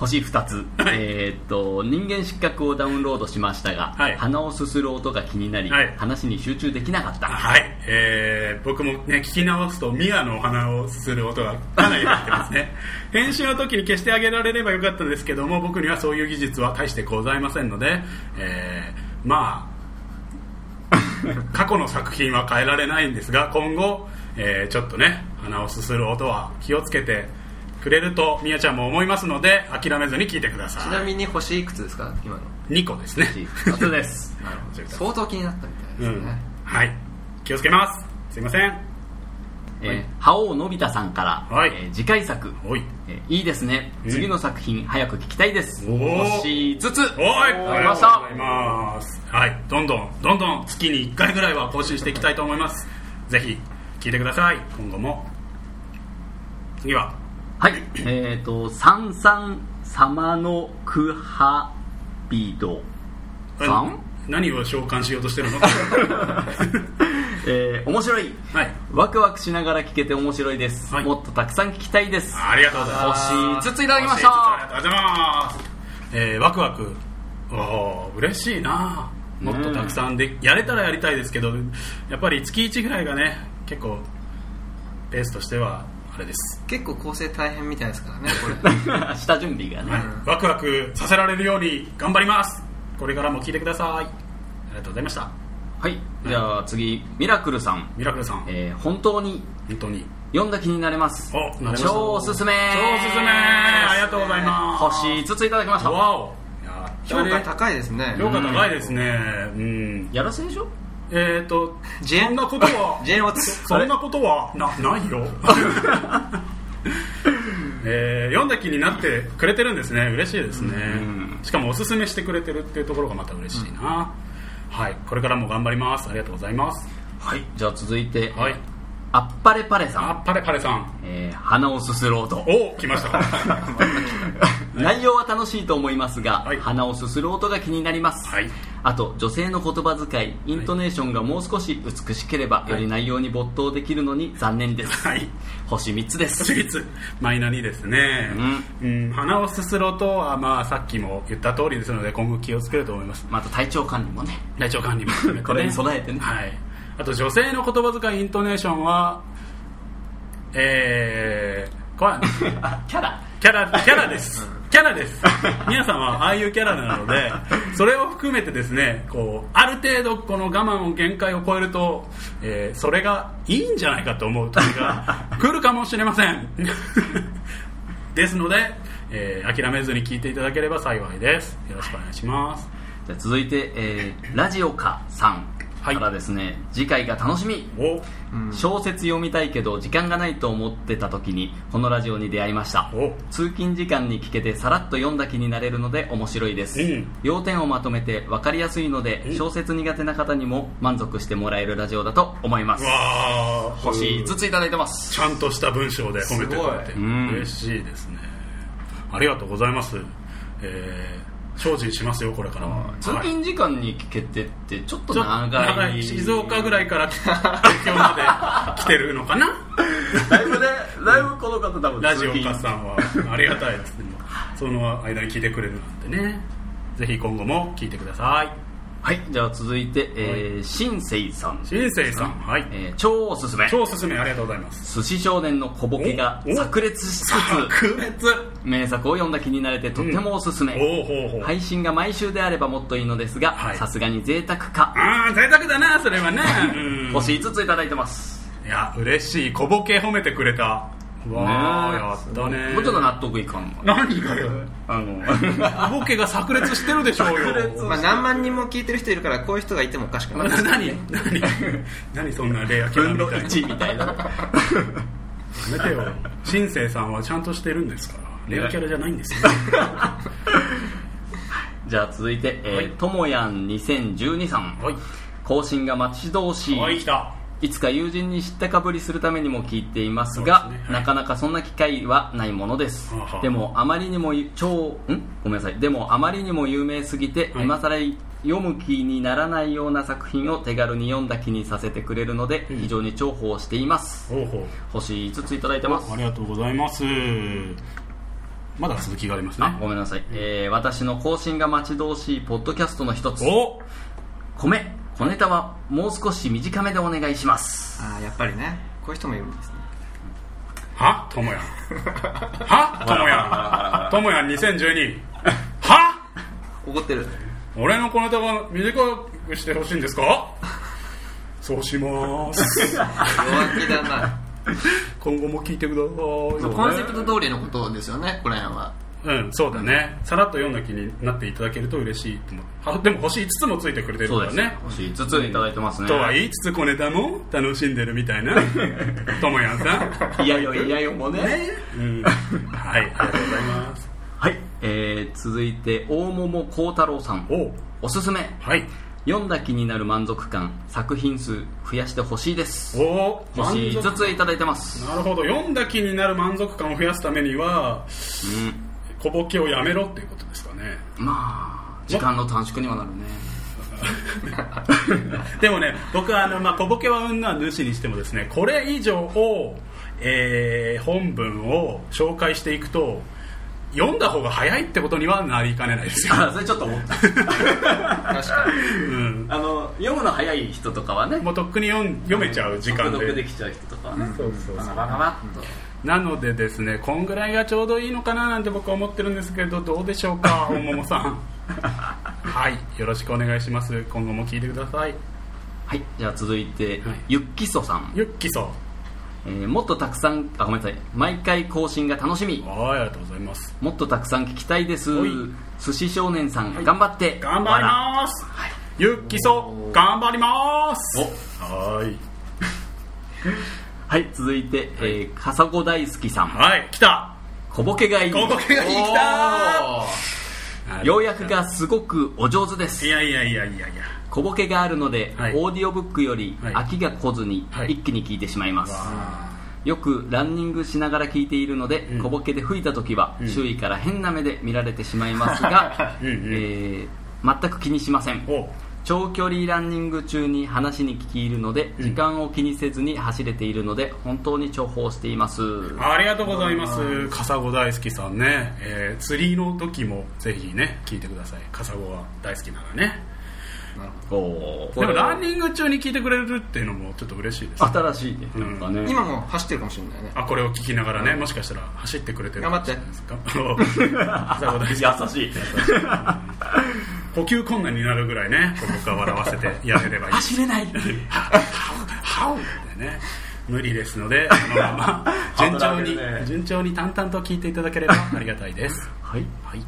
星2つ、はい。えーっと人間失格をダウンロードしましたが、はい。鼻をすする音が気になり、はい。話に集中できなかった、はい、えー僕もね聞き直すとミアのお花をする音がかなり入ってますね。編集の時に消してあげられればよかったんですけども僕にはそういう技術は大してございませんので、えーまあ 過去の作品は変えられないんですが今後、えーちょっとね鼻をすする音は気をつけてくれるとみやちゃんも思いますので諦めずに聞いてください。ちなみに星いくつですか今の？2個ですね。初です。なるほど相当気になったみたいですね、はい。気をつけます。すいません。えー、覇王のび太さんから、はい。えー次回作、おい。えーいいですね。うん。次の作品早く聞きたいです。星5つ。おいありがとうごましたざいます。はい。どんどんどんどん月に1回ぐらいは更新していきたいと思います。ぜひ聞いてください。今後も。次ははい。えっ、ー、とさんさん様のクハビド。さん何を召喚しようとしてるの？えー、面白い。はい。ワクワクしながら聞けて面白いです、はい。もっとたくさん聞きたいです。ありがとうございます。星5ついただきまし星五つありたがとう。ございますえー、ワクワク。おー嬉しいな。もっとたくさんでやれたらやりたいですけどやっぱり月1ぐらいがね結構ペースとしてはあれです、結構構成大変みたいですからね これ。下準備がね、はい、ワクワクさせられるように頑張ります。これからも聞いてください。ありがとうございました。はい。じゃあ次。ミラクルさん、ミラクルさん。えー、本当に本当に。読んだ気になれます。超おすすめ。超おすすめ。ありがとうございます。星5ついただきました。わお。評ね価高いですね。評価高いですね。うん。やらせでしょ？えっ、ー、とそんなことは？そそんなことは？なないよ。えー読んだ気になってくれてるんですね。嬉しいですね。しかもおすすめしてくれてるっていうところがまた嬉しいな、はいこれからも頑張ります。ありがとうございます。はいじゃあ続いて、はいあっぱれパレさん、あパレパレさん。えー、鼻をすすろうと。お来ました。か 内容は楽しいと思いますが、はい。鼻をすする音が気になります、はい。あと女性の言葉遣いイントネーションがもう少し美しければ、より内容に没頭できるのに残念です、はい。星3つです。私立マイナ2ですね、うん。鼻をすする音は、まあ、さっきも言った通りですので今後気をつけると思います。また体調管理もね。体調管理もね、これに備えてね。はい、あと女性の言葉遣いイントネーションはえー、これ キャラ。キャラキャラです。キャラです。皆さんはああいうキャラなのでそれを含めてですねこうある程度この我慢を限界を超えると、えーそれがいいんじゃないかと思う時が 来るかもしれません。ですので、えー諦めずに聞いていただければ幸いです。よろしくお願いします。じゃあ続いて、えーラジオカさん。はいからですね、次回が楽しみ。お。小説読みたいけど時間がないと思ってた時にこのラジオに出会いました。お。通勤時間に聞けてさらっと読んだ気になれるので面白いです、うん。要点をまとめて分かりやすいので、うん。小説苦手な方にも満足してもらえるラジオだと思います。星5ついただいてます。ちゃんとした文章で褒めてくれて。嬉しいですね。ありがとうございます。えー、精進しますよこれからも通はい。勤時間に聞けてってちょっと長い。長い静岡ぐらいから 東京まで来てるのかな？だいぶねだいぶこの方多分ラジオカさんはありがたいですね。その間に聞いてくれるなんてね。ぜひ今後も聞いてくださいはいじゃあ続いて、えー、新生さん、新生さんはい。えー超おすすめ。超おすすめありがとうございます。寿司少年の小ボケが炸裂しつつ炸裂。名作を読んだ気になれてとってもおすすめ、うほう配信が毎週であればもっといいのですがはい。さすがに贅沢か。ああ贅沢だなそれはね、うん。星5ついただいてます。いや嬉しい。小ボケ褒めてくれたわあ、ねえ。やったね。もうちょっと納得いかんわ何がよ。あの。小 ボケが炸裂してるでしょうよ。まあ、何万人も聞いてる人いるからこういう人がいてもおかしくない。な 何何何そんなレアキャラみたいな。1みたいな。やめてよ。新生さんはちゃんとしてるんですから。レアキャラじゃないんですよ。じゃあ続いて、えーともやん2012さん。はい。更新が待ち遠しい。はい来たいつか友人に知ったかぶりするためにも聞いていますがね。はい。なかなかそんな機会はないものです。でもあまりにも超ん？ごめんなさい。でもあまりにも有名すぎて、はい。今更読む気にならないような作品を手軽に読んだ気にさせてくれるので、うん。非常に重宝しています。ほうほう。星5ついただいてます。ありがとうございます。まだ続きがありますね。あごめんなさい、えー私の更新が待ち遠しいポッドキャストの一つ。お米小ネタはもう少し短めでお願いします。ああやっぱりね。こういう人もいるんですね。は？ともやんは？ともやんともやん2012は？怒ってる。俺の小ネタが短くしてほしいんですか？そうします。弱気だな。今後も聞いてください。コンセプト通りのことですよねこれはうんそうだね。さらっと読んだ気になっていただけると嬉しいと思う。はでも星5つもついてくれてるそうです。からね星5ついただいてますね。とは言いつつ小ネタも楽しんでるみたいな。ともやんさん。いやよいやよもね。うん。はいありがとうございます。はい、えー、続いて大桃幸太郎さん。おおすすめ。はい。読んだ気になる満足感作品数増やしてほしいです。お星5満足ついただいてます。なるほど。読んだ気になる満足感を増やすためにはうん小ボケをやめろっていうことですかね。まあ時間の短縮にはなるね。でもね僕はあの、まあ、小ボケはうんな主にしてもですねこれ以上を、えー本文を紹介していくと読んだ方が早いってことにはなりかねないですよ、あそれちょっと思った。確かうん、あの読むの早い人とかはね。もうとっくに読ん読めちゃう時間速読でできちゃう人とかはねそうそうそうババババッとなのでですねこんぐらいがちょうどいいのかななんて僕は思ってるんですけどどうでしょうか 大桃さん。はいよろしくお願いします。今後も聞いてください。はいじゃあ続いて、はい。ゆっきそさん、ゆっきそえーもっとたくさんあごめんなさい。毎回更新が楽しみ。はいありがとうございます。もっとたくさん聞きたいです。おい。寿司少年さん、はい。頑張って。頑張ります、ゆっきそ頑張ります。はいはい続いて、えー、笠子大好きさん。はい来た。小ボケがいい。小ボケがいい来た。ようやくがすごくお上手です。いやいやいやいやいや。小ボケがあるので、はい。オーディオブックよりはい。飽きが来ずにはい。一気に聞いてしまいます、わよくランニングしながら聞いているので、うん。小ボケで吹いた時は、うん。周囲から変な目で見られてしまいますが うんうんえー全く気にしません。ーお長距離ランニング中に話に聞き入るのでうん。時間を気にせずに走れているので本当に重宝しています。ありがとうございます。笠子大好きさんね、えー釣りの時もぜひね聞いてください。笠子が大好きならね。でもランニング中に聞いてくれるっていうのもちょっっと嬉しいです新しいねなんかね、今も走ってるかもしれないね。あこれを聞きながらねもしかしたら走ってくれてる頑張って。笠子大好き。優しい呼吸困難になるぐらいね僕は笑わせてやれればいい。走れないハウってね無理ですのでこのまま順調にね順調に淡々と聞いていただければありがたいですはい、はい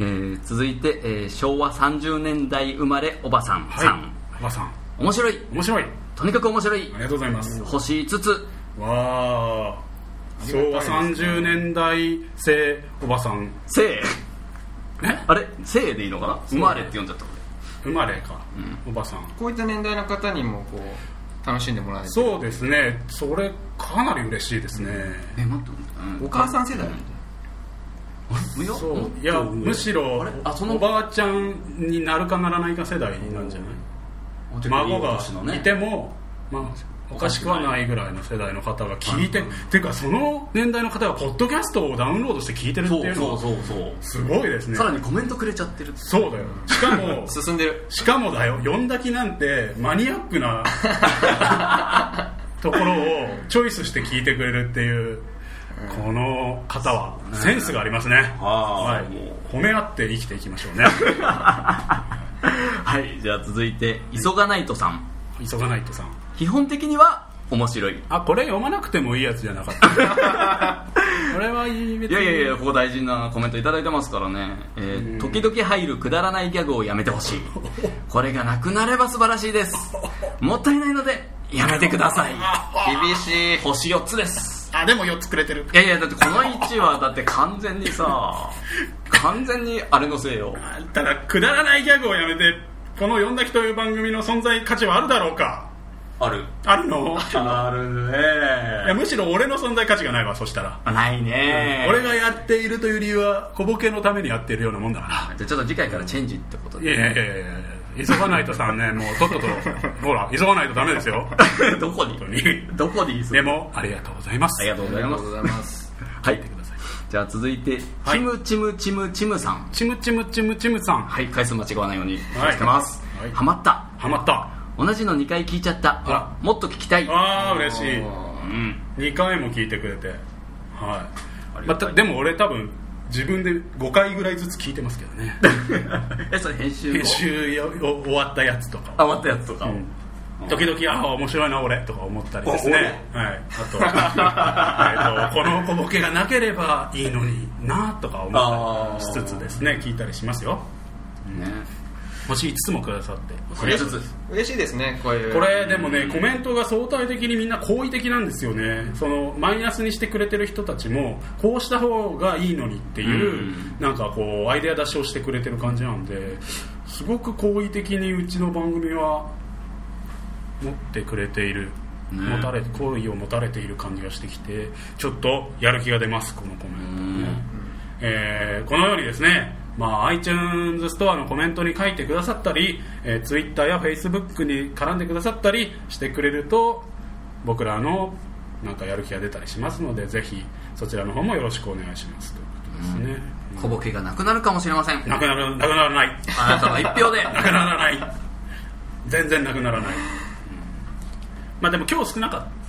えー続いて、えー昭和30年代生まれおばさんさん、はいおばさん面白い面白いあとにかく面白いりがとうございます星5つわあ昭和30年代生おばさんせいねあれ？せいでいいのかな？生まれって読んじゃった生まれか、おばさん。こういった年代の方にもこう楽しんでもらえるそうですね。それかなり嬉しいですね、え待って、うんお母さん世代いやそう。もっと？いや上。むしろあそのおばあちゃんになるかならないか世代なんじゃない？孫がいても、まあ、おかしくはないぐらいの世代の方が聞いて、ってい。うかその年代の方がポッドキャストをダウンロードして聞いてるってそいううのはそうそうそうすごいですね。さらにコメントくれちゃってる。そうだよ。しかも 進んでる。しかもだよ。読んだ気なんてマニアックな ところをチョイスして聞いてくれるっていうこの方はセンスがありますね、ははい、褒め合って生きていきましょうね。はい。じゃあ続いて急がないとさん。急がないとさん基本的には面白い。あこれ読まなくてもいいやつじゃなかった。これはいい別いやいやいやここ大事なコメントいただいてますからね、えー時々入るくだらないギャグをやめてほしい。これがなくなれば素晴らしいです。もったいないのでやめてください。厳しい星4つです。あでも4つくれてる。いやいやだってこの1はだって完全にさ完全にあれのせいよ。ただくだらないギャグをやめてこの「読んだき」という番組の存在価値はあるだろうかある。あるの？あるいやねむしろ俺の存在価値がないわそしたら。ないね。俺がやっているという理由は小ボケのためにやっているようなもんだかじゃあちょっと次回からチェンジってことで。らいやいやいやいや。急がないとさんねもうとっとと ほら急がないとダメですよ。どこに？どこにすでもありがとうございます。ありがとうございます。はい。じゃあ続いて、はい。チムチムチムチムさん。チムチムチムチムさん。はい回数間違わないようにはい。してます、はい。ハマった。ハマった同じの2回聞いちゃった。あもっと聞きたい。ああ嬉しい。うん。2回も聞いてくれて。はい。まがたでも俺多分自分で5回ぐらいずつ聞いてますけどね。えそれ編集後編集よ終わったやつとか。あ終わったやつとかを、うん。時々ああ面白いな俺とか思ったりですね。はい。あと えーとこの小ボケがなければいいのになとか思ったりしつつですね聞いたりしますよ。ね星5つもくださってそれずつ嬉しいですねこういうこれでもねコメントが相対的にみんな好意的なんですよねそのマイナスにしてくれてる人たちもこうした方がいいのにっていう、なんかこうアイデア出しをしてくれてる感じなんですごく好意的にうちの番組は持ってくれている、持たれ好意を持たれている感じがしてきてちょっとやる気が出ますこのコメントね、えーこのようにですねまあ、iTunes ストアのコメントに書いてくださったり、えー、Twitter や Facebook に絡んでくださったりしてくれると僕らのなんかやる気が出たりしますのでぜひそちらの方もよろしくお願いします。ということですね、小ボケがなくなるかもしれません。なくなるなくならない。あなたの一票で。なくならない。全然なくならない、うん。まあでも今日少なかった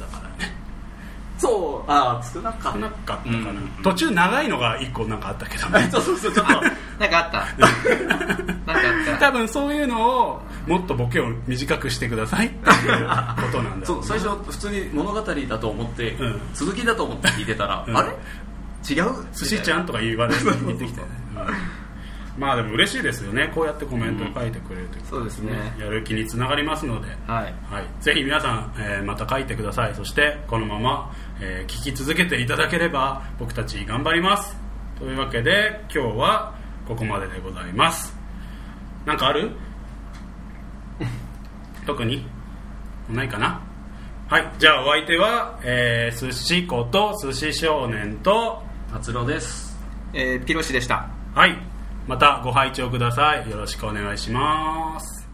そう。ああ少なか少なかったかな、うん。途中長いのが1個なんかあったけどね。そうそうそう。ちょっとなんかあった。なんかあった。多分そういうのをもっとボケを短くしてくださいっていうことなんだそう最初普通に物語だと思って、うん。続きだと思って聞いてたら、うん。あれ？違う？寿司ちゃんとか言われて言ってきて、まあでも嬉しいですよね。こうやってコメントを書いてくれるというそうですね。やる気につながりますので、はい。はい、ぜひ皆さん、えーまた書いてください。そしてこのまま、えー聞き続けていただければ僕たち頑張ります。というわけで今日はここまででございます。なんかある？特に？ないかな？はいじゃあお相手は、えー、寿司子と寿司少年と達郎です。えーピロシでした。はいまたご拝聴ください。よろしくお願いします